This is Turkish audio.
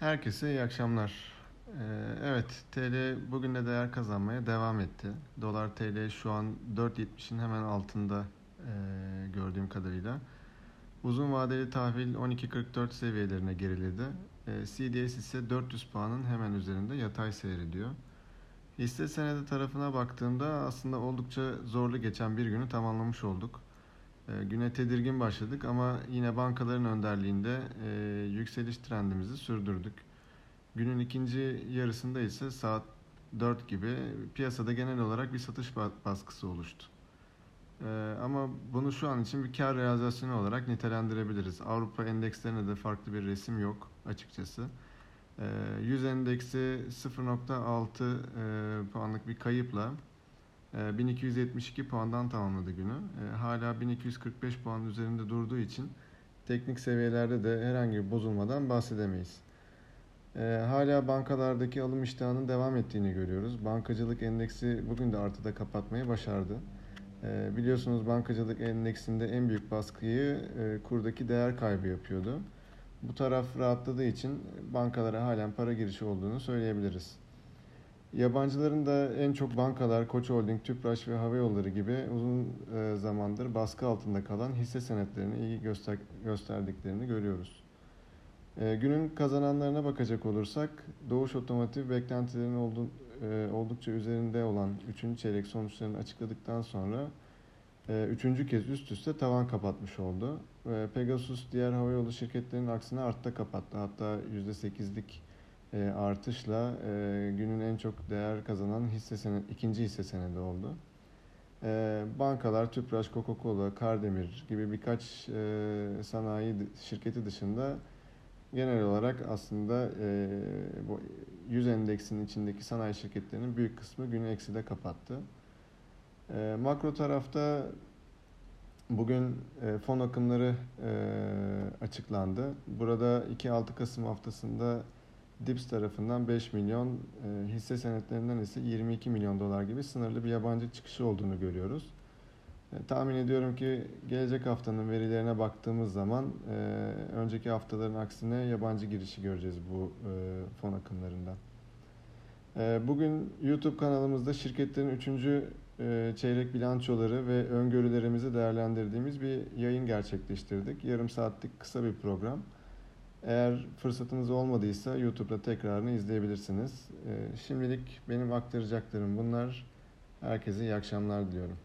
Herkese iyi akşamlar. Ee, evet, TL bugün de değer kazanmaya devam etti. Dolar TL şu an 4.70'in hemen altında e, gördüğüm kadarıyla. Uzun vadeli tahvil 12.44 seviyelerine geriledi. E, CDS ise 400 puanın hemen üzerinde yatay seyrediyor. Hisse senedi tarafına baktığımda aslında oldukça zorlu geçen bir günü tamamlamış olduk. E, güne tedirgin başladık ama yine bankaların önderliğinde e, yükseliş trendimizi sürdürdük. Günün ikinci yarısında ise saat 4 gibi piyasada genel olarak bir satış baskısı oluştu. E, ama bunu şu an için bir kar realizasyonu olarak nitelendirebiliriz. Avrupa endekslerinde de farklı bir resim yok açıkçası. 100 endeksi 0.6 puanlık bir kayıpla 1272 ee, puandan tamamladı günü. Ee, hala 1245 puan üzerinde durduğu için teknik seviyelerde de herhangi bir bozulmadan bahsedemeyiz. Ee, hala bankalardaki alım iştahının devam ettiğini görüyoruz. Bankacılık endeksi bugün de artıda kapatmayı başardı. Biliyorsunuz bankacılık endeksinde en büyük baskıyı e, kurdaki değer kaybı yapıyordu. Bu taraf rahatladığı için bankalara halen para girişi olduğunu söyleyebiliriz. Yabancıların da en çok bankalar, Koç Holding, Tüpraş ve Hava Yolları gibi uzun e, zamandır baskı altında kalan hisse senetlerini iyi göster gösterdiklerini görüyoruz. E, günün kazananlarına bakacak olursak Doğuş Otomotiv beklentilerin e, oldukça üzerinde olan 3. çeyrek sonuçlarını açıkladıktan sonra 3. kez üst üste tavan kapatmış oldu. Pegasus diğer havayolu şirketlerinin aksine artta kapattı. Hatta %8'lik e, artışla e, günün en çok değer kazanan hisse senedi, ikinci hisse senedi oldu. E, bankalar, Tüpraş, Coca-Cola, Kardemir gibi birkaç e, sanayi şirketi dışında genel olarak aslında e, bu 100 endeksinin içindeki sanayi şirketlerinin büyük kısmı günü ekside kapattı. E, makro tarafta bugün e, fon akımları e, açıklandı. Burada 2-6 Kasım haftasında Dips tarafından 5 milyon, e, hisse senetlerinden ise 22 milyon dolar gibi sınırlı bir yabancı çıkışı olduğunu görüyoruz. E, tahmin ediyorum ki gelecek haftanın verilerine baktığımız zaman e, önceki haftaların aksine yabancı girişi göreceğiz bu e, fon akımlarından. E, bugün YouTube kanalımızda şirketlerin 3. E, çeyrek bilançoları ve öngörülerimizi değerlendirdiğimiz bir yayın gerçekleştirdik. Yarım saatlik kısa bir program. Eğer fırsatınız olmadıysa YouTube'da tekrarını izleyebilirsiniz. Ee, şimdilik benim aktaracaklarım bunlar. Herkese iyi akşamlar diliyorum.